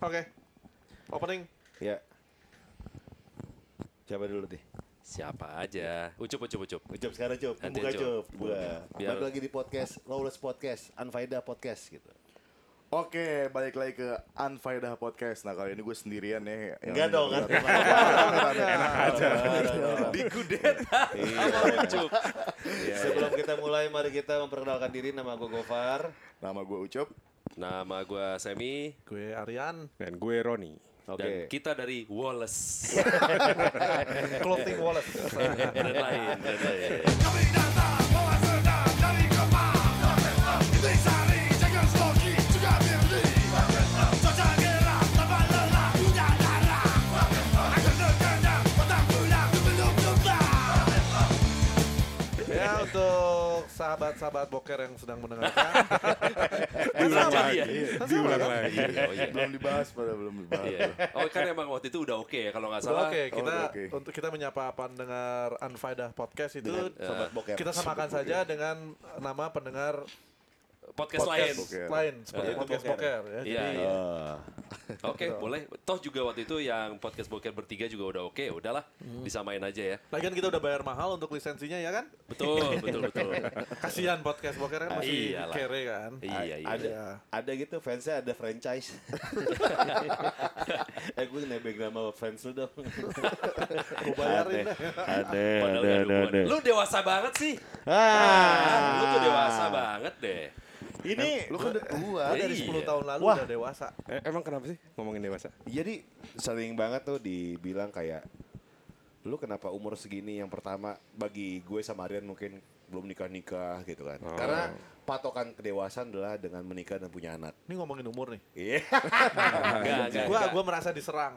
Oke. Opening. Ya. Siapa dulu deh? Siapa aja? Ucup, ucup, ucup. Ucup sekarang Cup, Nanti, buka Cup. Cup. Gua. Biar- Balik lagi di podcast, Lawless Podcast, Unfaida Podcast gitu. Oke, balik lagi ke Unfaedah Podcast. Nah, kali ini gue sendirian ya. Enggak dong, kan? Enak aja. Di kudet. Iya. Ucup. Sebelum kita mulai, mari kita memperkenalkan diri. Nama gue Gofar. Nama gue Ucup. Nama gua Semi Gue Aryan. Dan gue Roni. dan Oke. kita dari Wallace Clothing wallet. dan lain dan lain. Sahabat-sahabat boker yang sedang mendengarkan. Diulang lagi. Diulang lagi. Oh iya. Belum dibahas pada belum dibahas. Iya. Oh kan emang waktu itu udah oke ya kalau nggak salah. Oke, kita udah oke. untuk kita menyapa pendengar Unfaedah Podcast itu Dengan Sobat Boker. kita samakan saja dengan nama pendengar Podcast, lain. Lain seperti Yaitu podcast boker. boker ya. Iya, Jadi iya. Ah. Oke, boleh. Toh juga waktu itu yang podcast boker bertiga juga udah oke, udahlah disamain aja ya. lagian kita udah bayar mahal untuk lisensinya ya kan? Betul, betul, betul. Kasihan podcast boker kan masih Iyalah. kere kan. Iya, iya. Ada, Iya. ada gitu fansnya ada franchise. eh gue nebeng nama fans lu dong. Gue bayarin. Padahal nggak ada hubungan. Lu dewasa banget sih. Ah, Lu tuh dewasa banget deh. Ini Lu kan udah tua. Gua dari Iya. 10 tahun lalu Wah. udah dewasa. Eh, emang kenapa sih ngomongin dewasa? Jadi sering banget tuh dibilang kayak lu kenapa umur segini yang pertama bagi gue sama Aryan mungkin belum nikah-nikah gitu kan. Oh. Karena patokan kedewasaan adalah dengan menikah dan punya anak. Ini ngomongin umur nih. Iya. Gua gua merasa diserang.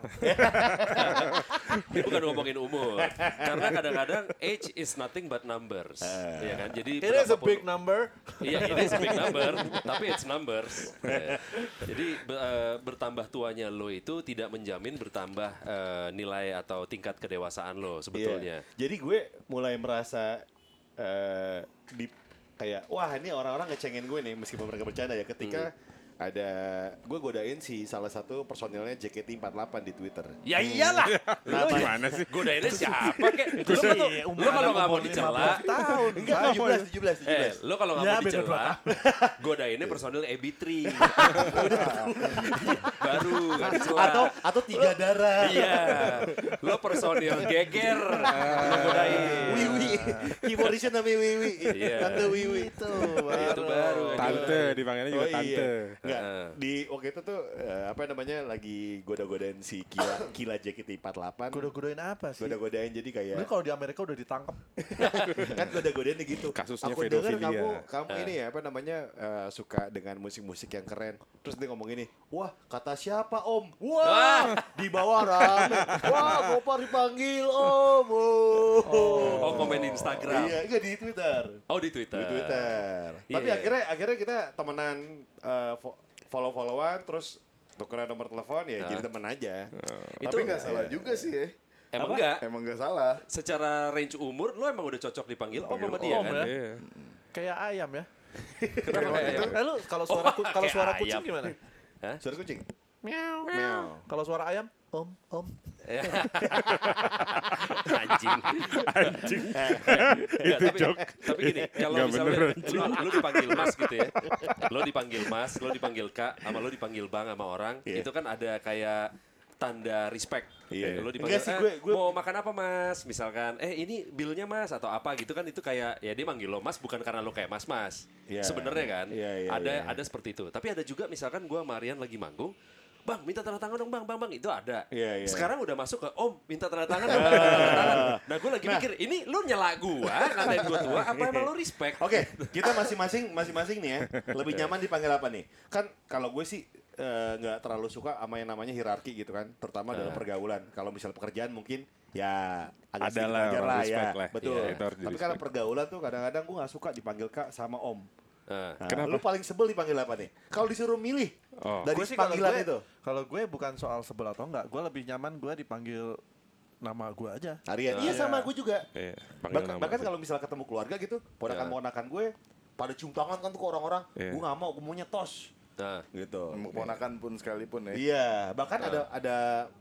Ini bukan ngomongin umur. Karena kadang-kadang age is nothing but numbers. Iya kan? Jadi It is a big number. Iya, ini is a big number, tapi it's numbers. Ya. Jadi be- eh, bertambah tuanya lo itu tidak menjamin bertambah eh, nilai atau tingkat kedewasaan lo sebetulnya. Iya. Jadi gue mulai merasa eh, di kayak wah ini orang-orang ngecengin gue nih meskipun mereka bercanda ya. Ketika ada gue godain si salah satu personilnya JKT48 di Twitter. Ya iyalah. Lu gimana sih? Godainnya siapa kek? Lu, kan- lu kalau nggak mau dicela, tahun. Enggak, 17, 17, 17. eh, lu kalau nggak Ya, mau dicela, godainnya personil EB3. Baru nggak dicela. atau atau tiga darah. Iya, lo personil geger, lo godain. Wiwi, keyboardisnya namanya Wiwi, Iya. tante Wiwi Itu Itu baru. Tante, dipanggilnya juga Oh iya. tante. Enggak, Heeh. di waktu itu tuh eh, apa namanya lagi goda-godain si Kila Kila JKT48. Goda-godain apa sih? Goda-godain jadi kayak Lu kalau di Amerika udah ditangkap. kan goda-godain gitu. Kasusnya Aku dengar kamu kamu ini ya apa namanya eh, suka dengan musik-musik yang keren. Terus dia ngomong ini, "Wah, kata siapa, Om?" Wah, di bawah rame. Wah, Gopar dipanggil, Om. Oh, Oh, komen di Instagram. Iya, enggak di Twitter. Oh di Twitter. Di Twitter. Iya, Tapi iya. akhirnya akhirnya kita temenan eh, fo- follow-followan terus tukeran nomor telepon ya Nah. jadi teman aja. Itu Tapi nggak salah juga sih ya. emang enggak. Emang nggak salah. Secara range umur lo emang udah cocok dipanggil om sama dia om kan? ya? Iya. Kayak ayam ya. Kenapa kayak ayam? Eh lu kalau suara ku- kalau suara kucing ayam. gimana? Suara kucing. Meow. Meow. Kalau suara ayam, om, om. Anjing. Anjing. Enggak, Itu tapi, joke. tapi gini, kalau misalnya lu, lu dipanggil mas gitu ya, lo dipanggil mas, lo dipanggil kak, sama lo dipanggil bang sama orang, Iya. itu kan ada kayak tanda respect. Iya. Lo dipanggil, Enggak sih, "Eh, gue- gue- mau makan apa mas? Misalkan, eh ini bilnya mas atau apa gitu kan itu kayak ya dia manggil lo mas bukan karena lo kayak mas mas. Iya. Sebenarnya kan, Iya, iya, ada iya. ada seperti itu. Tapi ada juga misalkan gue Marian lagi manggung, Bang, minta tanda tangan dong, Bang, Bang, Bang. Itu ada. Iya, iya. Sekarang udah masuk ke Om, minta tanda tangan, minta tanda tangan. Nah, gue lagi mikir, ini lu nyela gua, ngatain gua tua, apa emang lu respect? Oke, kita masing-masing masing-masing nih ya. Lebih nyaman dipanggil apa nih? Kan kalau gue sih eh, nggak terlalu suka sama yang namanya hierarki gitu kan, terutama dalam Ah. pergaulan. Kalau misal pekerjaan mungkin ya agak Ada sedikit lah, lah ya. respect lah. Betul. Harus Tapi kalau pergaulan tuh kadang-kadang gue nggak suka dipanggil kak sama om. Nah, Nah, Kenapa? Lu paling sebel dipanggil apa nih? Kalau disuruh milih Oh. dari Gue sih panggilan gue, itu. kalau gue bukan soal sebel atau enggak, gue lebih nyaman gue dipanggil nama gue aja. Aryan. Ah, Iya iya. sama gue juga. Iya, panggil Bahkan, nama bahkan sih. kalau misal ketemu keluarga gitu, Ya. ponakan-ponakan gue pada cium tangan kan tuh ke orang-orang. Iya. Gue nggak mau, gue maunya tos. Nah, gitu. Ponakan pun sekalipun ya. Iya, bahkan ada ada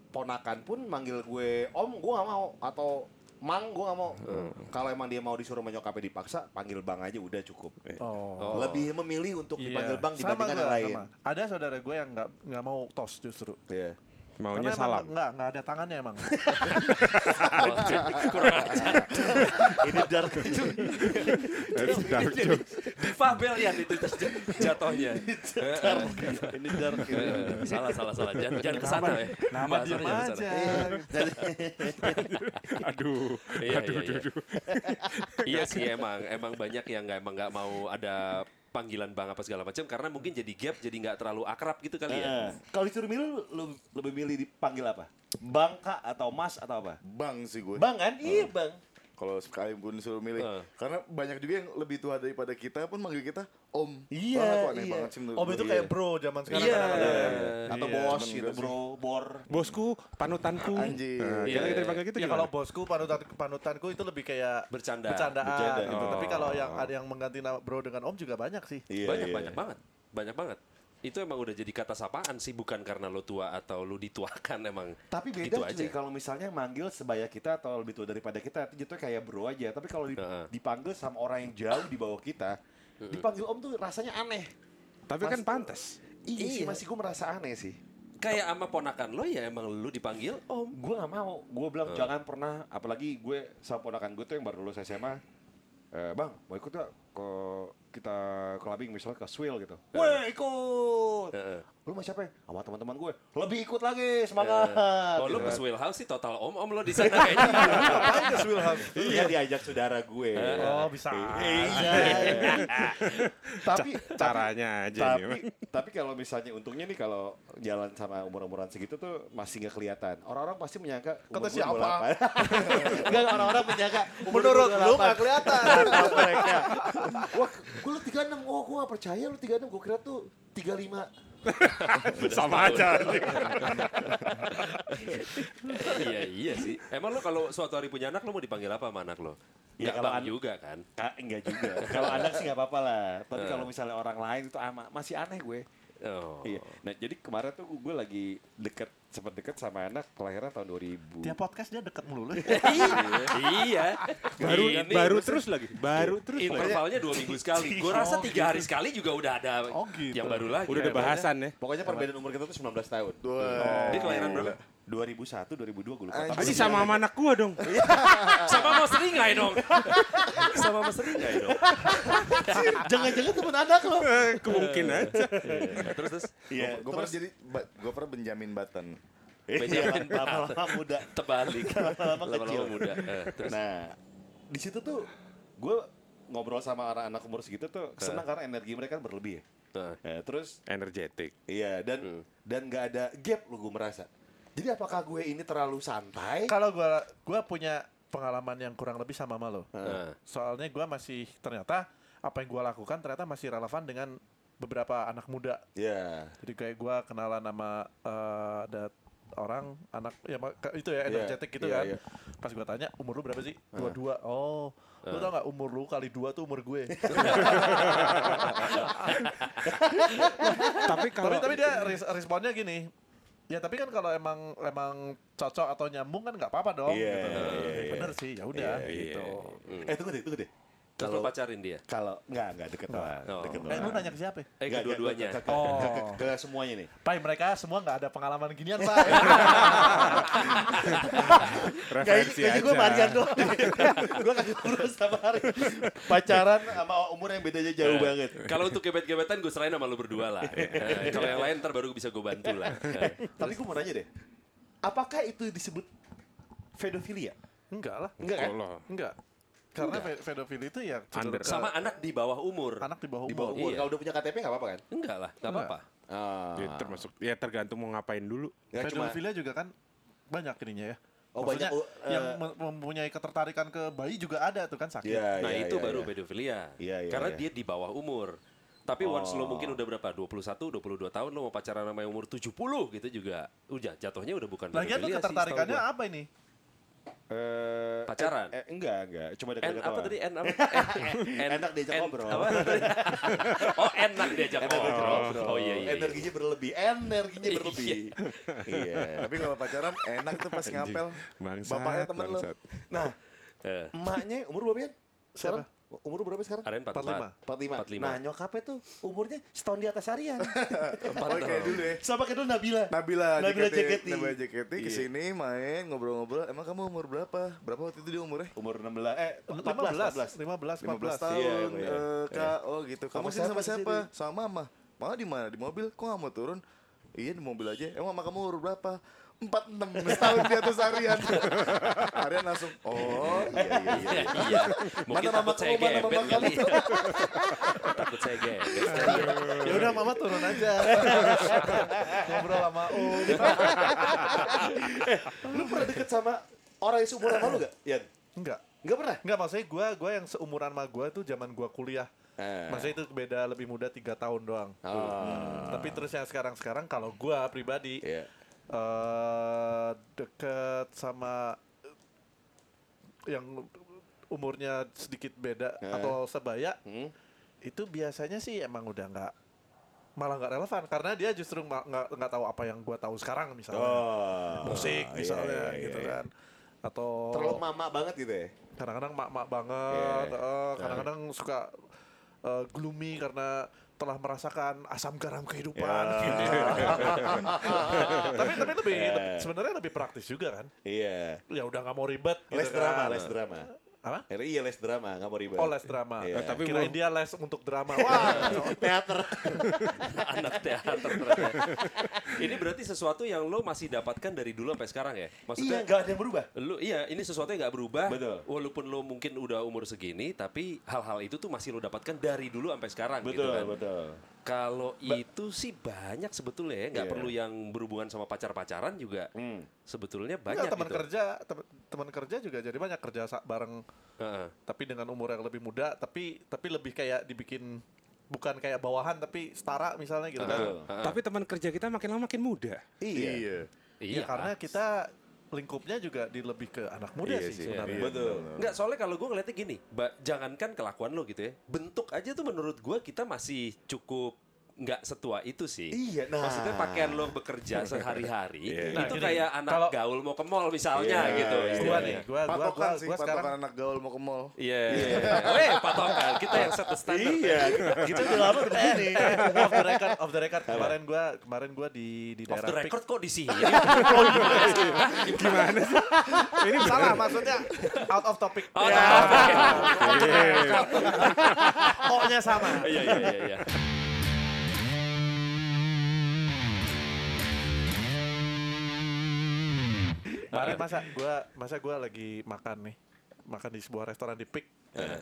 ponakan pun manggil gue om, gue gak mau atau mang, gue gak mau. Kalau emang dia mau disuruh menyokapnya dipaksa, panggil bang aja udah cukup. Oh. Lebih memilih untuk Iya. dipanggil bang Sama dibandingkan yang lain. sama. Ada saudara gue yang nggak nggak mau tos justru. Iya. Maunya Karena salam. emang nggak nggak ada tangannya emang. kurang ajar. Ini dark. That's dark joke. Difabelian itu jatuhnya. Ini dark. Eh, salah, salah, salah. Jangan, jangan ke sana ya. Nama sana. aja. Aduh. Iya, aduh, iya, aduh, iya. aduh. iya sih emang emang banyak yang nggak emang nggak mau ada panggilan bang apa segala macam karena mungkin jadi gap jadi nggak terlalu akrab gitu kali ya. Eh, Kalau disuruh milih, lu, lu lebih milih dipanggil apa? Bang kak atau mas atau apa? Bang sih gue. Bang kan? Iya bang. Kalau sekalipun disuruh milih. Eh. Karena banyak juga yang lebih tua daripada kita pun manggil kita om. Iya, Banget aneh iya. banget sih menurut Om itu kayak bro zaman sekarang. Iya. kadang-kadang. Atau Iya, bos gitu bro, bor. Bosku, panutanku. Anjir. Nah, Iya, kita kita iya. dipanggil gitu Ya kalau bosku panutan panutanku itu lebih kayak Bercanda. bercandaan Bercanda. gitu. Tapi Oh. kalau yang ada yang mengganti nama bro dengan om juga banyak sih. Iya, banyak iya. banyak banget, banyak banget. Itu emang udah jadi kata sapaan sih bukan karena lo tua atau lo dituakan emang. Tapi gitu beda aja. cuy kalau misalnya manggil sebaya kita atau lebih tua daripada kita itu jatuhnya kayak bro aja. Tapi kalau dipanggil sama orang yang jauh di bawah kita, dipanggil om tuh rasanya aneh. Tapi kan Mas- pantas. Iya, sih Iya. masih gue merasa aneh sih. Kayak sama ponakan lo ya emang lo dipanggil om. Gue gak mau. Gue bilang jangan pernah. Apalagi gue sama ponakan gue tuh yang baru lulus SMA. Eh, bang, mau ikut gak ke kita clubbing misalnya ke Swill gitu. Weh ikut. Heeh. Lu sama siapa? ya? Sama teman-teman gue. Lebih ikut lagi semangat. Oh lo Gitu ke kan. Swill House sih total om om lo di sana kayaknya. Ngapain ke Swill House? Iya diajak saudara gue. Oh bisa. Iya. tapi tapi Caranya aja nih. tapi tapi kalau misalnya untungnya nih kalau jalan sama umur-umuran segitu tuh masih nggak kelihatan. Orang-orang pasti menyangka Kata siapa? 28. Enggak orang-orang menyangka umur Menurut lu 28. nggak kelihatan. Mereka. Wah, gue lu 36. Oh, gue gak percaya lu 36. Gue kira tuh 35. Sama aja. iya iya sih. Emang lo kalau suatu hari punya anak lo mau dipanggil apa sama anak lo? Ya, Nggak kalau bang an- juga kan. Enggak juga. kalau anak sih nggak apa-apa lah. Tapi kalau misalnya orang lain itu ama, masih aneh gue. Oh. Iya. Nah, jadi kemarin tuh gue lagi deket sempat deket sama anak kelahiran tahun 2000. Tiap podcast dia deket mulu. iya. Baru Ini baru terus lagi. Baru terus. Intervalnya dua minggu sekali. Gue rasa tiga hari sekali juga udah ada Oh, gitu. yang baru lagi. Udah ada bahasan ya. Pokoknya perbedaan umur kita tuh 19 tahun. Dia kelahiran berapa? 2001, 2002 gue lupa. Anjing. Sama sama anak gua dong. Sama mau seringai dong. Sama mau seringai dong. jangan-jangan temen anak lo. Eh, Kemungkin aja. Iya, Terus terus. Iya, Gue pernah jadi, gue pernah Benjamin Button. Benjamin Iya, lama-lama muda. Terbalik. Lama-lama kecil. Muda. Eh, terus. Nah, di situ tuh gue ngobrol sama anak-anak umur segitu tuh senang karena energi mereka kan berlebih ya. Nah, terus Energetik. iya dan dan nggak ada gap lo gue merasa. Jadi apakah gue ini terlalu santai? Kalau gua gua punya pengalaman yang kurang lebih sama sama lo. Soalnya gua masih ternyata apa yang gua lakukan ternyata masih relevan dengan beberapa anak muda. Ya. Jadi kayak gua kenalan sama eh, ada orang anak ya itu ya Iya, energetik gitu iya, kan. iya. Pas gua tanya umur lu berapa sih? Dua dua. Oh, lu tau gak umur lu kali dua tuh umur gue. Tapi kalau tapi tapi dia res- responnya gini. Ya tapi kan kalau emang emang cocok atau nyambung kan nggak apa-apa dong. Iya, gitu. iya, Ya iya. Bener sih, ya udah Iya, gitu. Eh tunggu deh, tunggu deh. Terus lo pacarin dia? Kalau nggak nggak deket banget, Oh. deket Eh lu nanya ke siapa? Eh Nggak, kedua-duanya. ke- ke- Oh. ke- ke- ke semuanya nih. Pai mereka semua nggak ada pengalaman ginian pak. referensi aja. gue Marian doang. gue kasih ngobrol sama hari. Pacaran sama umur yang bedanya jauh banget. Kalau untuk gebet-gebetan gue serahin sama lo berdua lah. Eh, Kalau yang lain ntar baru bisa gue bantu lah. Eh, Tapi gue mau nanya deh. Apakah itu disebut pedofilia? Enggak lah, Enggak kan? Enggak. Karena pedofili itu ya cenderung Under. ke Sama anak di bawah umur. anak di bawah Di bawah umur. umur. Iya. Kalau udah punya KTP nggak apa-apa kan? Enggak lah, nggak apa-apa. Ah. Ya, termasuk ya tergantung mau ngapain dulu. Ya, cuma, Pedofilia juga kan banyak ininya ya. Oh, Maksudnya banyak, oh, yang mem- mempunyai ketertarikan ke bayi juga ada tuh kan sakit. Iya, Nah iya, itu iya, baru iya. pedofilia. Iya, iya, Karena iya. dia di bawah umur. Tapi once lo Oh. mungkin udah berapa? 21, 22 tahun lo mau pacaran sama yang umur 70 gitu juga. Udah jatuhnya udah bukan Lagian sih, ketertarikannya apa ini? Eh, Pacaran? eh, eh, enggak, enggak. Cuma En, dekat-dekat apa tadi? En apa? En, Enak diajak ngobrol. apa? oh, enak diajak ngobrol. Oh iya iya. iya. Energinya berlebih, energinya berlebih. Iya. Tapi kalau pacaran enak tuh pas ngapel. Bangsat, Bapaknya temen lo. bangsat. Nah, Eh, emaknya umur berapa ya? Sekarang? Umur berapa sekarang? Aren 45. 45. 45. Nah, nyokapnya tuh umurnya setahun di atas Arian. Oh kayak dulu ya. Sama kayak dulu Nabila. Nabila, Nabila JKT. Nabila JKT Iya. ke sini main ngobrol-ngobrol. Emang kamu umur berapa? Berapa waktu itu dia umurnya? Umur 16 eh 14 15, 14. 15, 14. 15 tahun. Iya, iya. eh, Kak, oh gitu. Sama Kamu sini siapa sama siapa? Sama mama. Mama di mana? Di mobil. Kok nggak mau turun? Iya di mobil aja. Emang mama kamu umur berapa? Empat enam setahun di atas Aryan. Aryan langsung. Oh iya iya iya. Iya, iya. Mungkin Mana mama takut saya kamu, mana gebet mama kali. takut saya gebet. Ya udah mama turun aja. Ngobrol sama Um. Lu pernah deket sama orang yang seumuran sama lu gak? Yan? Enggak. Enggak pernah? Enggak maksudnya gue gue yang seumuran sama gue tuh zaman gue kuliah. Eh. Maksudnya itu beda lebih muda tiga tahun doang. Oh. Tapi terus yang sekarang sekarang kalau gue pribadi Iya. Eh deket sama yang umurnya sedikit beda Eh. atau sebaya Hmm? itu biasanya sih emang udah nggak malah nggak relevan karena dia justru nggak nggak tahu apa yang gue tahu sekarang misalnya Oh. musik Iya, misalnya iya, gitu iya. kan atau Terlalu mama banget gitu ya? kadang-kadang mak-mak banget Iya. eh, kadang-kadang suka eh, gloomy karena telah merasakan asam garam kehidupan Ya. gitu. tapi tapi lebih, Ya. lebih- sebenarnya lebih praktis juga kan Iya. ya udah nggak mau ribet gitu Les drama, kan. les drama. Apa Eh, Iya les drama, nggak mau ribet. oh les drama Iya. Eh, tapi kirain dia les untuk drama wah teater. Anak teater ternyata. Ini berarti sesuatu yang lo masih dapatkan dari dulu sampai sekarang ya? Iya, Maksudnya nggak ada yang berubah. Lu iya, ini sesuatu yang nggak berubah. Betul. Walaupun lo mungkin udah umur segini, tapi hal-hal itu tuh masih lo dapatkan dari dulu sampai sekarang gitu Betul, kan. betul. Kalau itu sih banyak sebetulnya ya, nggak Iya. perlu yang berhubungan sama pacar-pacaran juga. Hmm. Sebetulnya banyak teman gitu. kerja teman- teman kerja juga jadi banyak kerja bareng Heeh. tapi dengan umur yang lebih muda tapi tapi lebih kayak dibikin bukan kayak bawahan tapi setara misalnya gitu kan Betul. Heeh. Tapi teman kerja kita makin lama makin muda. Iya. Ya, karena kita lingkupnya juga di lebih ke anak muda Iya sih, sih, sebenarnya. iya. Betul. Enggak, soalnya kalau gue ngeliatnya gini, ba- jangankan kelakuan lo gitu ya, bentuk aja tuh menurut gue kita masih cukup nggak setua itu sih. Iya, nah. Maksudnya pakaian lo bekerja sehari-hari, Iya. Nah, itu gini, kayak anak kalau- gaul mau ke mall misalnya Iya, gitu. iya, Gua istilahnya. nih, gua gua gua, sih, gua sekarang anak gaul mau ke mall. Iya. Weh, patokan. Kita yang set the standard. Iya, kita udah lama begini. off the record, off the record kemarin gua kemarin gua di di Off daerah the Pik. record kok di sini? Ini salah maksudnya out of topic. Oh, Ya. oke. O-nya sama. Iya, iya, iya, Kemarin masa gua masa gua lagi makan nih. Makan di sebuah restoran di Pik.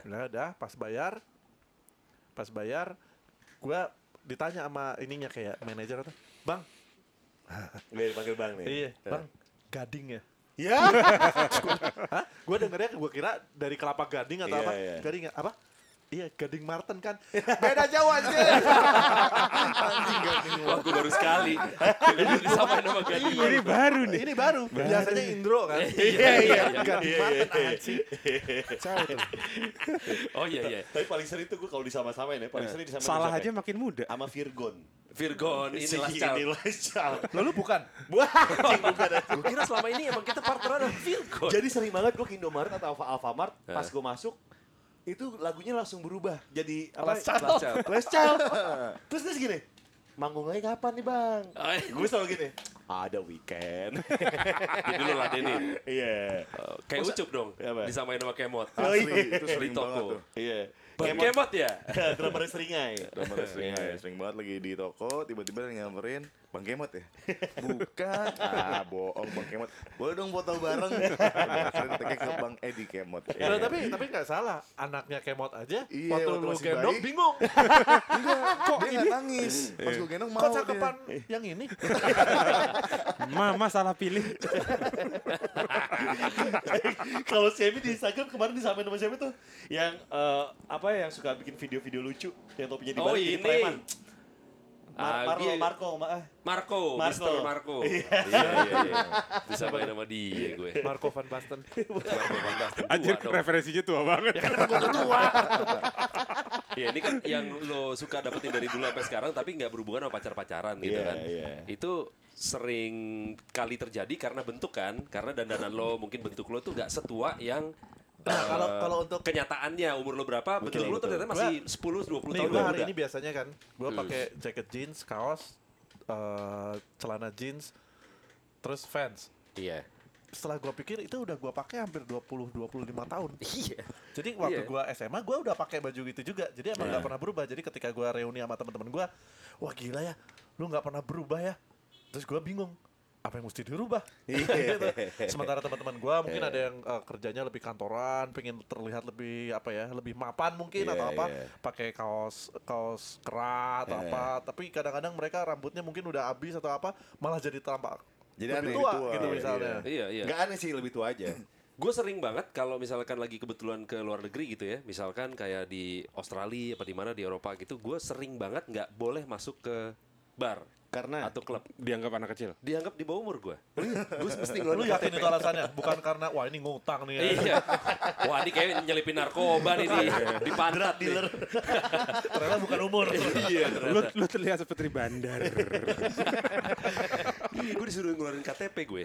Udah, udah pas bayar pas bayar gua ditanya sama ininya kayak manajer atau Bang, Gue panggil bang nih. iya, Bang, gading ya? Ya. Hah? Gue dengernya gue kira dari kelapa gading atau Iya, apa? iya. Gading apa? Iya, gading Martin kan. Beda jauh aja. Wah, gue baru sekali. Jadi disamain sama gading. Ini baru nih. Ini baru. Biasanya Indro kan. Iya, iya. Gading Martin anjing. Jauh tuh. Oh iya, iya. Tapi paling sering tuh gue kalau disama-samain ya, paling sering disamain Salah aja makin muda. sama Virgon. Virgon, inilah ini cal. Lachal. Lalu bukan. Wah, anjing bukan. Gue kira selama ini emang kita partneran sama Virgon. Jadi sering banget gue ke Indomaret atau Alfa Alfamart, pas Eh. gue masuk, itu lagunya langsung berubah. Jadi apa? Last Child. Last Child. Terus terus gini, manggung lagi kapan nih bang? Oh, iya. Gue selalu gini, ada weekend. Jadi lu ladenin. Iya. Oh, Kayak ucup dong. Apa? Disamain sama Kemot. Oh Asli, iya. itu sering toko. Iya. Bang Kemot, ya? drummer seringai. Drummer sering, Iya. sering banget lagi di toko, tiba-tiba dia nyamperin, Bang Kemot ya? Bukan. Ah, bohong Bang Kemot. Boleh dong foto bareng. Sering tanya ke Bang Edi Kemot. Nah, tapi tapi nggak salah. Anaknya kemot aja. Iya, waktu waktu lu gendong bayi. bingung. Enggak, kok dia nggak nangis. Pas gue gendong mau Kok dia. cakepan yang ini? Mama salah pilih. Kalau Semi di Instagram kemarin disamain sama siapa tuh? Yang eh, apa yang suka bikin video-video lucu, yang topinya Oh dibalik jadi ini. preman. Ah, Marco, dia- Marco, Ma- ah. Marco, Marco. Mr. Marco. Iya, iya, iya. Bisa main sama dia gue. Marco van Basten. Marco Van Basten tua Anjir referensinya tua banget. Iya, ini kan yang lo suka dapetin dari dulu sampai sekarang tapi nggak berhubungan sama pacar-pacaran gitu Iya, kan. iya. Itu sering kali terjadi karena bentuk kan, karena dandanan lo mungkin bentuk lo tuh nggak setua yang Nah, eh, kalau- kalau untuk- kenyataannya umur lo berapa, bentuk lo ternyata masih 10 20 Nih tahun gue lebih hari muda. ini biasanya kan, gue pakai jaket jeans, kaos, eh, celana jeans, terus Vans. Iya. Setelah gue pikir itu udah gue pakai hampir 20-25 tahun. Iya. Jadi waktu Iya. gua SMA gue udah pakai baju gitu juga. Jadi emang nggak pernah berubah. Jadi ketika gua reuni sama teman-teman gua, wah gila ya, lu nggak pernah berubah ya. Terus gua bingung, apa yang mesti dirubah? gitu. Sementara teman-teman gua mungkin ada yang eh, kerjanya lebih kantoran, pengen terlihat lebih apa ya, lebih mapan mungkin Iya, atau apa, iya. pakai kaos kaos kerat atau Iya. apa. Tapi kadang-kadang mereka rambutnya mungkin udah habis atau apa, malah jadi tampak Jadi lebih aneh. tua, Tua, gitu iya. misalnya. Iya, iya. Nggak aneh sih, lebih tua aja. Gue sering banget kalau misalkan lagi kebetulan ke luar negeri gitu ya, misalkan kayak di Australia apa di mana di Eropa gitu, gue sering banget nggak boleh masuk ke bar Karena atau klub. Dianggap anak kecil. Dianggap di bawah umur gue. gue mesti Lu ngeluarin yakin itu alasannya? Bukan karena wah ini ngutang nih ya. iya. Wah ini kayak nyelipin narkoba nih di, di pantat dealer. Ternyata bukan umur. iya. Lu, lu terlihat seperti bandar. gue disuruh ngeluarin KTP gue.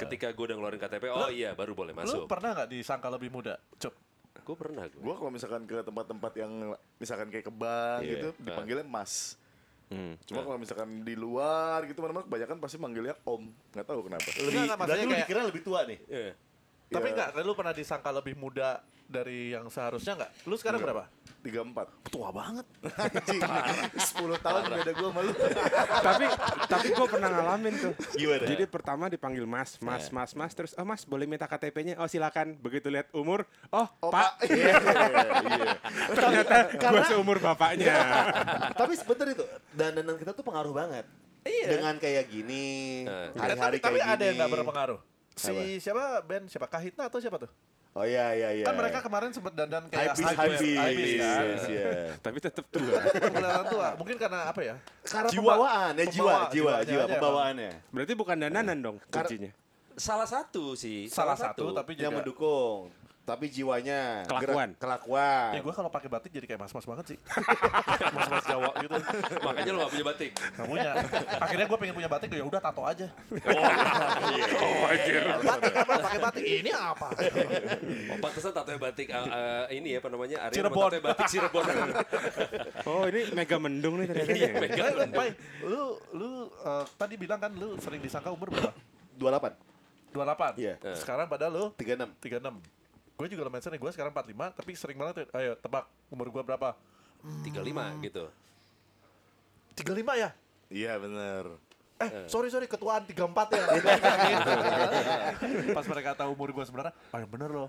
Ketika gue udah ngeluarin KTP, oh iya baru boleh Lu masuk. pernah nggak disangka lebih muda? Cuk. Gue pernah gue. Gue kalau misalkan ke tempat-tempat yang misalkan kayak ke bank Iya. gitu dipanggilnya mas. Cuma kalau misalkan di luar gitu mana-mana kebanyakan pasti manggilnya om. Nggak tahu kenapa. lebih, berarti maksudnya kayak- dikira lebih tua nih. Iya. Tapi Ya. enggak, lu pernah disangka lebih muda dari yang seharusnya enggak? Lu sekarang berapa? 34. Tua banget. Anjing. 10 tahun beda gue sama lu. tapi tapi gue pernah ngalamin tuh. Gimana? Jadi pertama dipanggil mas, mas, mas, mas, terus oh mas boleh minta KTP-nya? Oh silakan. Begitu lihat umur, oh, Oh, pak. Pak. Iya, iya. Ternyata gue seumur bapaknya. Tapi sebentar itu, dandanan kita tuh pengaruh banget. Iya. Dengan kayak gini, Eh. hari-hari tapi, tapi kayak ada yang gini. enggak berpengaruh. Si siapa Ben? Siapa Kahitna atau siapa tuh? Oh iya iya iya. Kan mereka kemarin sempat dandan kayak Hypebeast, hypebeast, hypebeast, hypebeast kan. yes, iya. tapi tetap tua. Kelihatan tua. Mungkin karena apa ya? Karena Jiwa. pembawaan, ya jiwa, jiwa, jiwa, aja pembawaannya. Berarti bukan dandanan dong Kar- kuncinya. Salah satu sih. Salah satu tapi Yang juga mendukung, tapi jiwanya Kelakuan. gerak- kelakuan. Ya gue kalau pakai batik jadi kayak mas-mas banget sih. mas-mas Jawa gitu. Makanya lo gak punya batik. Gak punya. Akhirnya gue pengen punya batik ya udah tato aja. Oh, batik apa? Pakai batik ini apa? Oh, pantesan tato batik ah, ah, ini ya apa namanya? Arya Cirebon. tato batik Cirebon. Oh ini mega mendung nih ternyata. Iya, ya. Mega Mendung. Pai, lu lu eh, tadi bilang kan lu sering disangka umur berapa? 28, 28. Iya. Sekarang padahal lu 36. 36. Gue juga lumayan sering, gue sekarang 45 tapi sering banget tuh, ayo tebak umur gue berapa? 35 gitu. 35 ya? Iya bener. Eh, sorry sorry ketuaan 34 ya. Pas mereka tahu umur gue sebenarnya, ah yang bener loh.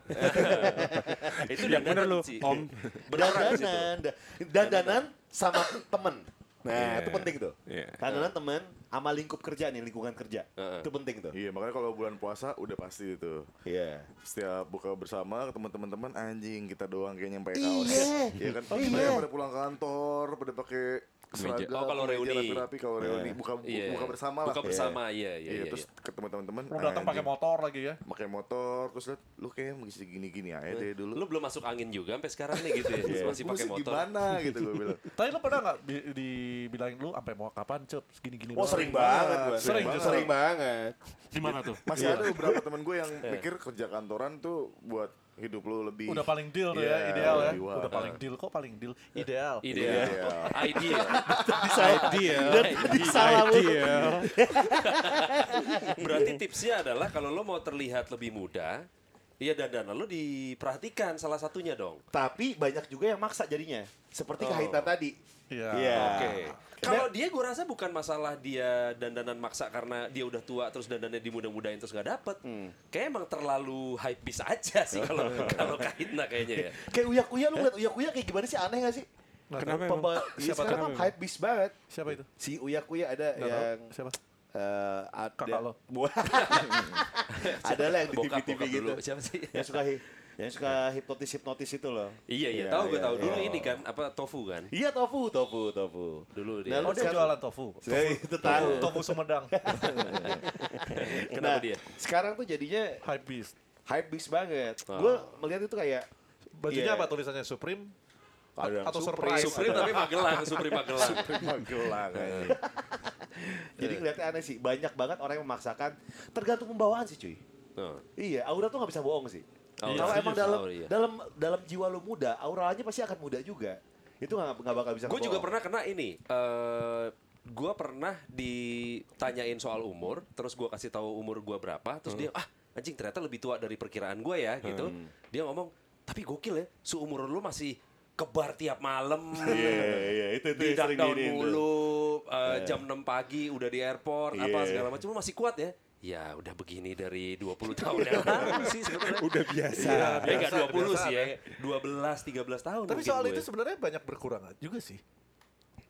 Itu Yang bener sih. Om. Dandanan, da- dandanan sama temen. Nah, Iya. itu penting tuh. Iya. Dandanan temen sama lingkup kerja nih, lingkungan kerja. Heeh. Itu penting tuh. Iya makanya kalau bulan puasa udah pasti itu. Iya. Setiap buka bersama ketemu teman-teman anjing kita doang kayaknya yang pakai kaos. Iya. Iya kan? Oh, iya. pada pulang kantor, pada pakai seragam. Oh, kalau kemeja reuni. rapi-rapi kalau reuni buka bu- Iya. buka bersama lah. Buka bersama, iya, iya, Iya, iya. terus ketemu teman-teman. Lu datang pakai anjing, motor lagi ya. pakai motor terus lihat lu kayak mesti gini-gini aja deh dulu. Lu belum masuk angin juga sampai sekarang nih gitu ya. Masih pakai motor. Gimana gitu gue bilang. Tapi lu pernah nggak di, dibilangin lu sampai mau kapan cup segini-gini Oh doang? sering banget gua. Sering, sering banget. Di mana tuh? Masih ada beberapa temen gue yang mikir kerja kantoran tuh buat hidup lu lebih Udah paling deal tuh Iya, ya, ideal ya. wah. Udah paling deal kok paling deal. Ideal. Ideal. Iya. Ideal. Ideal. Salah. Ideal. Berarti tipsnya adalah kalau lo mau terlihat lebih muda, Iya dandanan lo diperhatikan salah satunya dong. Tapi banyak juga yang maksa jadinya. Seperti Oh. Kahita tadi. Iya. Iya. Oke. Kalau dia gue rasa bukan masalah dia dandanan maksa karena dia udah tua terus dandannya dimudah-mudahin terus nggak dapet. Kayak emang terlalu hype bis aja sih kalau kalau Kahitna kayaknya ya. Kayak uyak-uyak lu ngeliat uyak-uyak kayak gimana sih aneh gak sih? Kenapa emang? Pembawa, iya, Siapa sekarang tahu? kan hype bis banget. Siapa itu? Si uyak-uyak ada Nggak tahu. yang Siapa? eh, ada Kakak lo. Buah. ada lah yang di Bokap, TV-TV gitu. dulu. Siapa sih? Yang suka hi- Yang suka hipnotis-hipnotis itu loh. Iya iya, Iya, tahu gue iya, tahu. Dulu iya. ini kan apa tofu kan? Iya tofu, tofu, tofu. Dulu Nah, dia. lu Oh dia jualan tofu. Itu tahu. Tofu Sumedang. Kenapa Nah, dia? Sekarang tuh jadinya Hype beast. hype beast banget. Oh. Gue melihat itu kayak Bajunya apa tulisannya Supreme? Ada yang atau Supreme. surprise? Supreme tapi Magelang, Supreme Magelang. Magelang anjing. Jadi kelihatannya aneh sih. Banyak banget orang yang memaksakan. Tergantung pembawaan sih cuy. Oh. Iya, aura tuh nggak bisa bohong sih. Oh, Kalau setuju, emang dalam oh, iya. dalam dalam jiwa lu muda, auranya pasti akan muda juga. Itu nggak nggak bakal bisa. Gue juga pernah kena ini. eh gue pernah ditanyain soal umur, terus gue kasih tahu umur gue berapa, terus dia ah anjing ternyata lebih tua dari perkiraan gue ya gitu. Dia ngomong tapi gokil ya, seumur lu masih kebar tiap malam. Iya, iya, itu itu di yang sering down diinin tuh. mulu, eh, jam 6 pagi udah di airport, apa Iya. segala macam lu masih kuat ya. Ya udah begini dari 20 tahun yang lalu sih sebetulnya. Udah biasa. Ya enggak biasa, 20 biasa, sih ya. 12 13 tahun Tapi soal gue. itu sebenarnya banyak berkurang juga sih.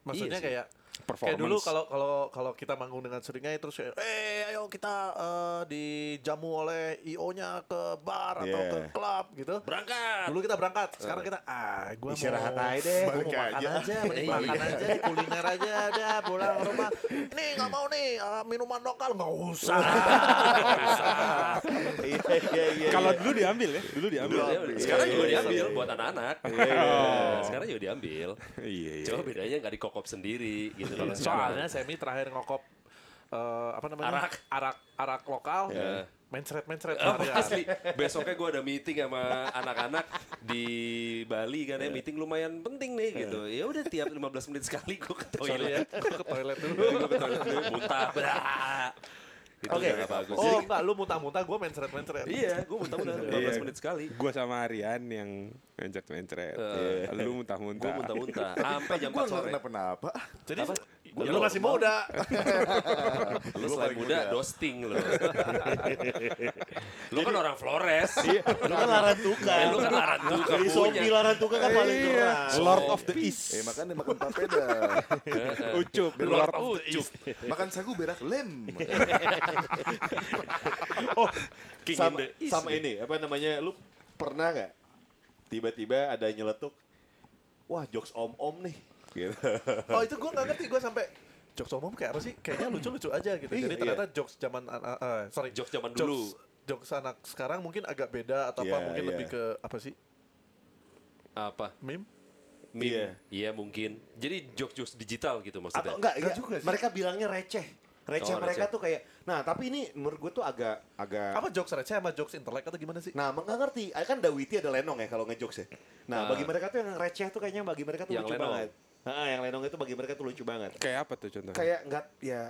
Maksudnya Iya sih. kayak kayak Performance. dulu kalau kalau kalau kita manggung dengan seringnya terus kayak, eh ayo kita eh, dijamu oleh IO-nya ke bar atau Yeah. ke klub gitu. berangkat. Dulu kita berangkat, sekarang kita ah gua Istirahat mau aja deh, gua mau balik makan aja. aja, mending makan aja, di kuliner aja udah pulang ke rumah. Nih nggak mau nih eh, minuman lokal nggak usah. Iya, iya, iya. Kalau dulu diambil ya, dulu diambil. Ya, sekarang Iya, juga iya, diambil iya. buat anak-anak. Oh. Sekarang juga diambil. Iya, iya. Coba bedanya nggak dikokop sendiri gitu kalau Iya, Soalnya Semi terakhir ngokop eh, apa namanya? Arak. arak arak lokal. Ya. Mencret mencret Oh, seharian. asli. Besoknya gue ada meeting sama anak-anak di Bali kan ya meeting lumayan penting nih gitu. Ya udah tiap 15 menit sekali gue ke ya, toilet. gua ke toilet dulu. Gue ke toilet dulu, muntah. Oke. udah gak bagus. Oh enggak, lu muntah-muntah, gue mencret-mencret. Iya, gue muntah-muntah 15 Iya. menit sekali. Gua sama Aryan yang mencret-mencret. Eh. Lu muntah-muntah. Gue muntah-muntah sampai jam Gue 4 nggak sore. kenapa-napa. Jadi Apa? Ya, Lu masih muda. Lu selain muda, dosting lu. lu kan orang Flores. Lu kan larantuka. Eh, lu kan larantuka Jadi punya. zombie larantuka kan paling keras. Lord of the East. Eh makanya makan papeda. Ucup, Lord Lord of the East. makan sagu berak lem. King sama, East sama ini apa namanya lu pernah nggak tiba-tiba ada yang nyeletuk wah jokes om om nih gitu Oh itu gue nggak ngerti, gue sampai jokes umum kayak apa sih? Kayaknya lucu-lucu aja gitu. Iya, Jadi ternyata jokes zaman anak, eh, sorry, Jokes zaman dulu. Jokes anak sekarang mungkin agak beda atau Iya, apa? Mungkin iya. lebih ke apa sih? Apa? Meme? Meme. Iya. Iya mungkin. Jadi jokes-jokes digital gitu maksudnya. atau enggak, Enggak juga sih. mereka bilangnya receh receh Oh, mereka receh. tuh kayak nah tapi ini menurut gue tuh agak agak Apa jokes receh sama jokes intelek atau gimana sih? Nah, nggak ngerti. Kan ada Witi ada Lenong ya kalau ngejokes ya. Nah, Ah. bagi mereka tuh yang receh tuh kayaknya bagi mereka tuh Yang lucu Lenong. banget. Ah, yang Lenong itu bagi mereka tuh lucu banget. Kayak apa tuh contohnya? Kayak nggak ya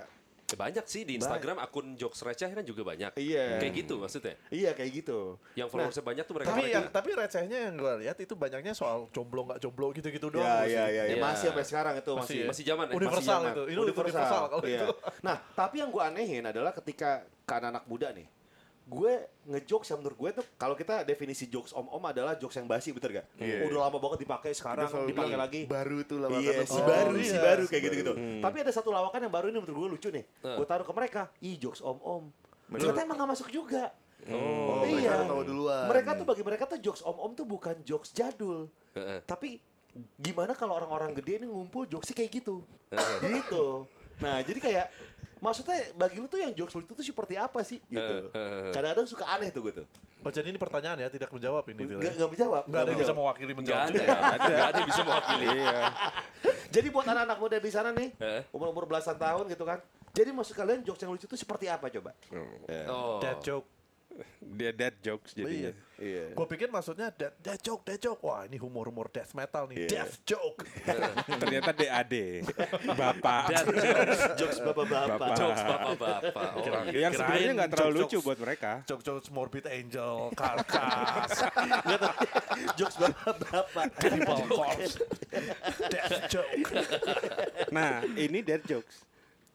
Ya, banyak sih di Instagram akun jokes receh kan juga banyak. Iya. Kayak gitu maksudnya. iya kayak gitu. Yang followersnya banyak tuh mereka Tapi mereka. yang tapi recehnya yang gue lihat itu banyaknya soal jomblo nggak jomblo gitu-gitu doang. Ya, sih. ya, ya, ya. Iya. Masih sampai sekarang itu Masih masih ya? Zaman ya? Universal masih zaman. itu. Ini universal, kalau Iya. itu. Nah, tapi yang gue anehin adalah ketika ke anak-anak muda nih, gue ngejokes yang menurut gue tuh kalau kita definisi jokes om-om adalah jokes yang basi bener gak? Iya. Udah lama banget dipakai sekarang dipakai lagi. Baru tuh lah Iya, makan si Oh, baru, iya, si baru si kayak gitu-gitu. Hmm. Tapi ada satu lawakan yang baru ini menurut gue lucu nih. Gue taruh ke mereka, ih jokes om-om. Ternyata emang gak masuk juga. Oh, mereka Iya. udah tahu duluan. Mereka tuh bagi mereka tuh jokes om-om tuh bukan jokes jadul. Heeh. Tapi gimana kalau orang-orang gede ini ngumpul jokesnya kayak gitu. gitu. Nah, jadi kayak maksudnya bagi lu tuh yang jokes lucu tuh seperti apa sih gitu. Kadang-kadang suka aneh tuh gue tuh. Oh jadi ini pertanyaan ya, tidak menjawab ini. Ya? nggak menjawab. Nggak ada yang bisa mewakili menjawab nggak ada, yang bisa mewakili. Iya. Jadi buat anak-anak muda di sana nih, Eh. umur-umur belasan tahun gitu kan. Jadi maksud kalian jokes yang lucu tuh seperti apa coba? Oh. Dead joke. Dia dead jokes jadinya. Iya. Gue pikir maksudnya dead, dead joke, dead joke. Wah ini humor-humor death metal nih. Iya. Death joke. Ternyata DAD. Bapak. Dan jokes, Jokes bapak-bapak. Bapak. jokes bapak-bapak. Oh, Kira- gitu. yang sebenarnya nggak terlalu lucu jokes-jokes- buat mereka. Joke-jokes morbid angel, karkas, Jokes bapak-bapak. cannibal corpse, death joke. Nah, ini dead jokes.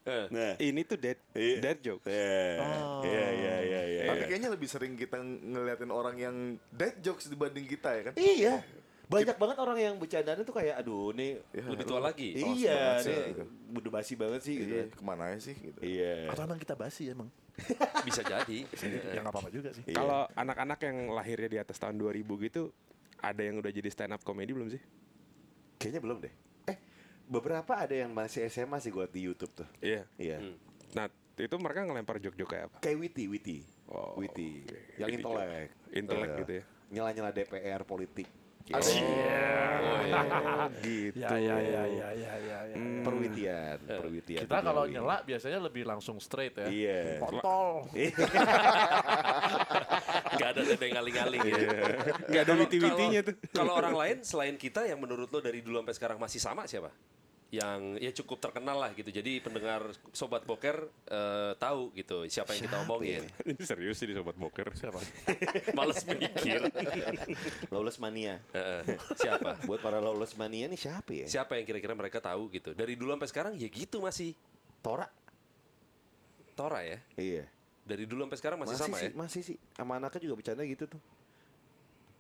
Nah. Ini tuh dead Iya. dead jokes. Iya, iya, iya, iya, iya. Tapi kayaknya lebih sering kita ngeliatin orang yang dead jokes dibanding kita ya kan? Iya. Banyak banget orang yang bercandaan itu kayak aduh nih Lebih tua lagi. iya banget sih, nih gitu. udah basi banget sih gitu. Iya, ke mana aja sih gitu. Iya. Atau emang kita basi emang? Bisa jadi. ya nggak apa-apa juga sih. Iya. Kalau anak-anak yang lahirnya di atas tahun 2000 gitu, ada yang udah jadi stand up comedy belum sih? Kayaknya belum deh. Beberapa ada yang masih SMA sih gua di YouTube tuh. Iya. Iya. Hmm. Nah, itu mereka ngelempar jok-jok kayak apa? Kayak Witi, Witi. Oh, Witi. oke. Yang Witty intelek. Intelek Iya. gitu ya. Nyela-nyela DPR politik. Asik. gitu. Ya ya ya ya ya ya. ya. Hmm. Perwitian, perwitian. Kita kalau nyela biasanya lebih langsung straight ya. Iya. Kontol. Gak ada yang ngaling-ngaling ya. Nggak ada Kalau- witi-witinya tuh. Kalau orang lain selain kita yang menurut lo dari dulu sampai sekarang masih sama siapa? Yang ya cukup terkenal lah gitu. Jadi pendengar sobat boker eh, tahu gitu siapa yang kita omongin. Ini serius sih di sobat boker. Siapa? Males mikir. Lawless Mania. Heeh. siapa? Buat para Lawless Mania nih siapa ya? Siapa yang kira-kira mereka tahu gitu. Dari dulu sampai sekarang ya gitu masih. Tora. Tora ya. Iya. Dari dulu sampai sekarang masih, sama sih, ya. Masih sih. Sama anaknya juga bercanda gitu tuh.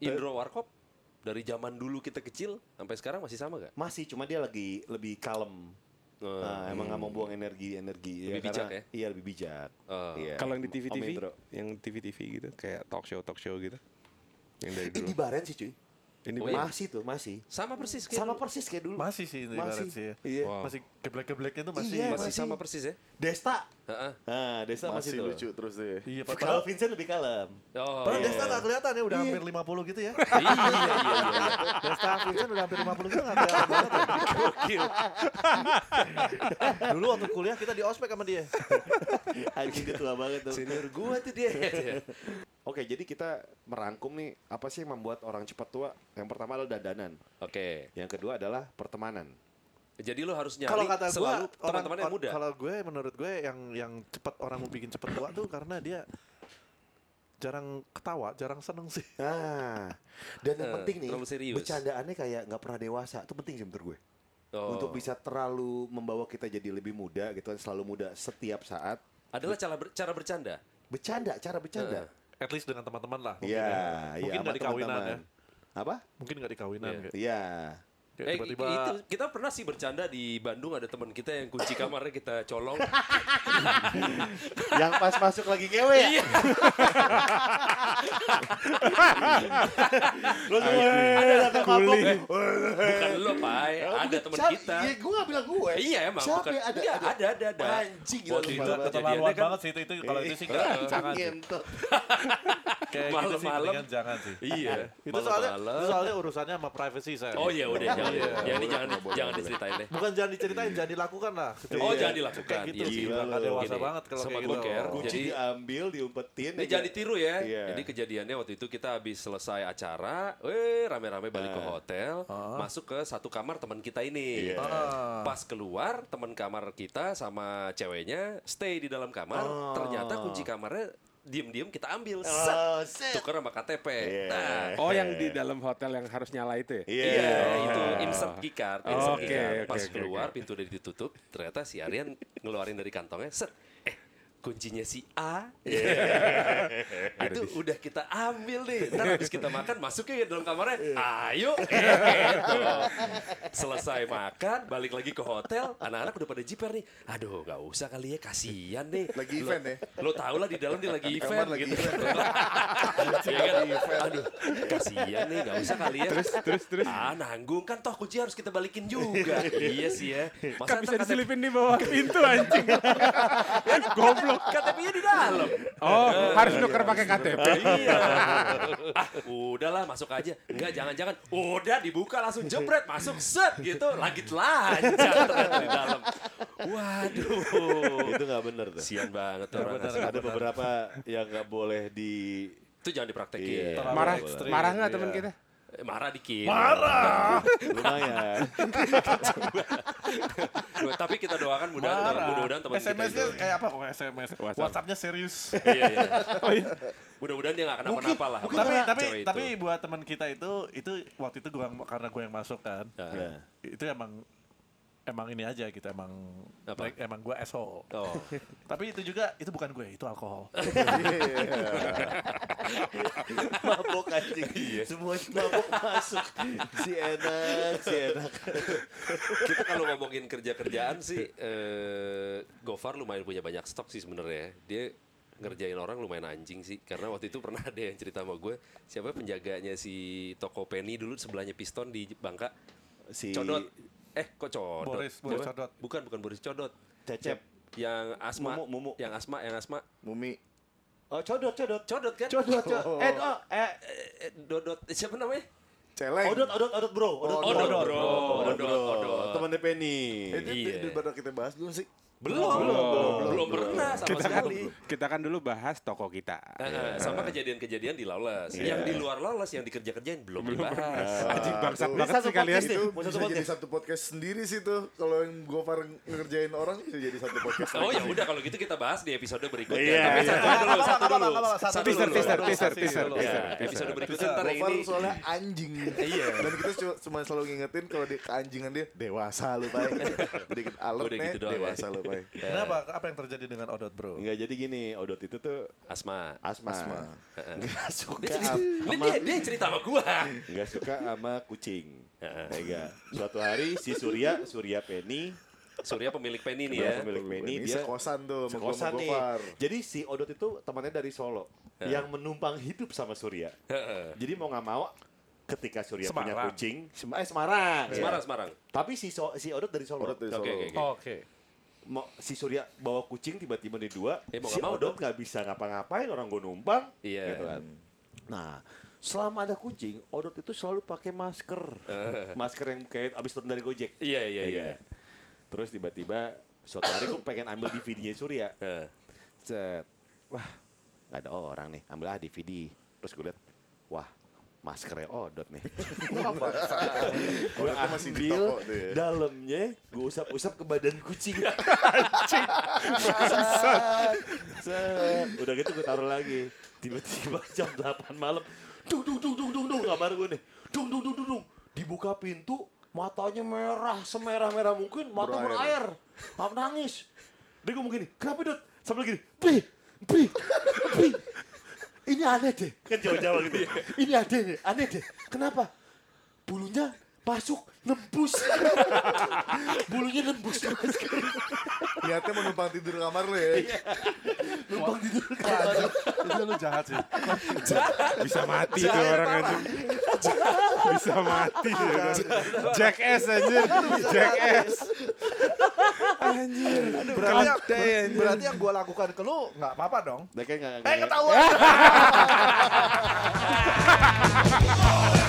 Indro Warkop dari zaman dulu kita kecil sampai sekarang masih sama gak? Masih, cuma dia lagi lebih kalem. Oh. Nah, emang nggak mau buang energi energi Lebih bijak ya? Iya lebih bijak. Oh. Iya. Kalau yang di TV-TV, Indro. yang TV-TV gitu, kayak talk show talk show gitu. Yang dari Eh, di dulu. Baren sih cuy. Ini Oh, iya? Masih tuh, masih. Sama persis kayak Sama dulu. persis kayak dulu. Masih sih ini Masih. sih. ya. Iya. Wow. Masih geblek-gebleknya tuh masih. Iya, masih masih. sama persis ya. Desta. Heeh. Nah, Desta masih, Masih tuh. lucu terus deh. Iya, Kalau padahal Vincent lebih kalem. Oh, Padahal iya. Desta nggak kelihatan ya, udah hampir 50 gitu ya. iya, iya, iya, iya. Desta Vincent udah hampir 50 gitu nggak kelihatan banget ya. Gokil. Dulu waktu kuliah kita di ospek sama dia. Anjing dia tua banget tuh. Senior gua tuh dia. Oke, jadi kita merangkum nih apa sih yang membuat orang cepat tua? Yang pertama adalah dandanan. Oke. Yang kedua adalah pertemanan. Jadi lu harus nyari Kalau kata gue, selalu orang, teman-teman yang muda. kalau gue menurut gue yang yang cepat orang mau bikin cepat tua tuh karena dia jarang ketawa, jarang seneng sih. Nah, dan yang Eh, penting nih, bercandaannya kayak nggak pernah dewasa. Itu penting sih menurut gue. Oh. Untuk bisa terlalu membawa kita jadi lebih muda gitu, selalu muda setiap saat. adalah cara ber- cara bercanda. Bercanda, cara bercanda. At least dengan teman-teman lah. Mungkin, Iya, ya. iya. mungkin nggak di kawinan ya. Apa? Mungkin nggak di kawinan. Iya. Iya. Kayak Eh, tiba-tiba itu kita pernah sih bercanda di Bandung ada teman kita yang kunci kamarnya kita colong. Yang pas masuk lagi ngewe ya? Iya. Lo semua ada datang mabuk. Bukan lo, Pai. Ada teman kita. Iya, gue gak bilang gue. Iya emang Siapa bukan. ada? Iya, ada ada ada. Anjing gila Waktu itu kejadiannya keterlaluan kan banget sih itu, itu kalau itu sih nggak Anjing jangan sih. Kayak gitu sih jangan sih. Iya. Itu soalnya, soalnya urusannya sama privacy saya. Oh iya udah jangan. Iya. Ya ini jangan jangan diceritain deh. Bukan jangan diceritain, jangan dilakukan lah. Oh Iya. jangan dilakukan. Kayak gitu Iya sih, nggak dewasa Gini, banget kalau kayak gitu. Kunci Jadi diambil, diumpetin. Ini jangan ditiru ya. Iya. Jadi kejadiannya waktu itu kita habis selesai acara, eh rame-rame balik ke hotel, masuk ke satu kamar teman kita ini. Iya. Ah. Pas keluar, teman kamar kita sama ceweknya stay di dalam kamar. Oh. Ternyata kunci kamarnya diem-diem kita ambil, Oh, set, set. tuker sama KTP. Iya. Nah, Oh, yang di dalam hotel yang harus nyala itu ya? Iya. Iya, itu insert key card, insert Oke, key card. oke, Pas oke, keluar oke. pintu udah ditutup, ternyata si Aryan ngeluarin dari kantongnya, set, eh kuncinya si A. itu udah kita ambil nih. Ntar habis kita makan masuknya ke dalam kamarnya. Ayo. Gitu. Selesai makan, balik lagi ke hotel. Anak-anak udah pada jiper nih. Aduh, nggak usah kali ya, kasihan nih. Lagi Lo- event ya? Lo tau lah di dalam dia lagi Di event. lagi gitu. event. Iya kan? Aduh, kasihan nih, nggak usah kali ya. Terus, terus, terus. Ah, nanggung kan toh kunci harus kita balikin juga. iya sih ya. Kan bisa ntar KTP diselipin di bawah pintu anjing. Goblok. KTP-nya di dalam. Oh, harus nuker pakai KTP. iya. ah, udahlah masuk aja. Enggak, jangan-jangan. Udah dibuka langsung jebret, masuk set gitu. Lagi telanjang ternyata di dalam. Waduh. Itu gak bener tuh. Sian banget tuh orang. bener. Ada beberapa yang gak boleh di... Itu jangan dipraktekin. Iya. Marah, marah nggak Iya. teman kita? Eh, Marah dikit. Lumayan. Tapi kita doakan mudah-mudahan mudah-mudahan teman kita SMS-nya kayak apa kok SMS? WhatsApp. WhatsApp-nya serius. Iya, iya. Mudah-mudahan dia gak kenapa-napa lah. tapi tapi tapi buat teman kita itu itu waktu itu gua karena gue yang masuk kan. Nah. Itu emang emang ini aja gitu emang Apa? like, emang gue asshole. Oh. Tapi itu juga itu bukan gue, itu alkohol. mabok anjing. Semuanya mabok masuk. Si enak, si enak. Kita kalau ngomongin kerja-kerjaan sih, eh, Gofar lumayan punya banyak stok sih sebenarnya. Dia ngerjain orang lumayan anjing sih. Karena waktu itu pernah ada yang cerita sama gue, siapa penjaganya si toko Penny dulu sebelahnya Piston di Bangka. Si Codot. Eh, kok Codot? Boris- Boris? Codot. Bukan, bukan Boris Codot. Cecep. Yang Asma. Mumu, Mumu. Yang Asma, yang Asma. Mumi. Oh, codot, codot. Codot kan? Codot, codot. Eh, oh, eh, Eh, Dodot. Eh, Siapa namanya? Celeng. Odot, odot, odot bro. Odot, Odot, bro. bro. Odot, Odot, odot. Temannya Penny. Eh, Itu Iya. daripada kita bahas dulu sih. Belum, belum, belum, pernah sama Kita kan, sekali. kita kan dulu bahas toko kita. Eh, sama kejadian-kejadian di Lawless. Yang di luar Lawless yang dikerja-kerjain belum dibahas. Anjing bangsat banget Bisa sih kalian. Itu Mau satu bisa jadi podcast. satu podcast sendiri sih tuh. Kalau yang Gofar ngerjain orang bisa jadi satu podcast. Oh ya udah kalau gitu kita bahas di episode berikutnya. Iya, Tapi iya. satu dulu, satu dulu. Satu dulu. teaser, dulu, teaser, satu teaser, episode berikutnya ntar Gofar ini. soalnya anjing. Iya. Dan kita cuma, selalu ngingetin kalau di keanjingan dia dewasa lu Pak. Dikit alert doang, dewasa lu Pak. Kenapa? Apa yang terjadi dengan Odot, bro? Enggak jadi gini, Odot itu tuh Asma. asma. Asma. Enggak suka Dia, dia, dia cerita sama gua. Enggak suka sama kucing. Enggak. Suatu hari si Surya, Surya Penny, Surya pemilik Penny nih ya. pemilik Penny, dia sekosan tuh sekosan nih. Jadi si Odot itu temannya dari Solo yang menumpang hidup sama Surya. Heeh. Jadi mau nggak mau ketika Surya punya Semarang. kucing, Sem- eh Semarang. Semarang, Semarang. Tapi si so- si Odot dari Solo. Odot dari Oke, Solo. oke, oke. Oke. Mau, si Surya bawa kucing tiba-tiba di dua, Eh, mau si mau Odot nggak bisa ngapa-ngapain orang gue numpang, Iya. gitu kan. Nah, selama ada kucing, Odot itu selalu pakai masker, masker yang kayak abis turun dari Gojek. Iya, iya, iya. kan? Terus tiba-tiba suatu hari gue pengen ambil DVD-nya Surya. Set. Wah, nggak ada orang nih. Ambil ah DVD. Terus gue liat, wah, maskernya odot nih. gue Odotnya masih di ambil ya. dalamnya, gue usap-usap ke badan kucing. Udah gitu gue taruh lagi. Tiba-tiba jam 8 malam, dung dung dung dung dung dung kamar gue nih. Dung dung dung dung dung. Dibuka pintu, matanya merah, semerah-merah mungkin, mata Berair. berair. Nangis. Dia ngomong gini, kenapa Dut? Sambil gini, Pi, Pi, Pi. Ini aneh deh. Kan Jawa-Jawa gitu. Ini aneh deh, aneh deh. Kenapa? Bulunya masuk, nembus. Bulunya nembus ke masker. Niatnya mau numpang tidur kamar lu ya. Numpang tidur ke Itu lu jahat sih. Bisa mati tuh orang anjing. Bisa mati. Jackass anjir. Jackass. Anjir. Aduh, berarti, berarti, yang, berarti yang gue lakukan ke lu gak apa-apa dong. Kayak nggak. Eh ketahuan.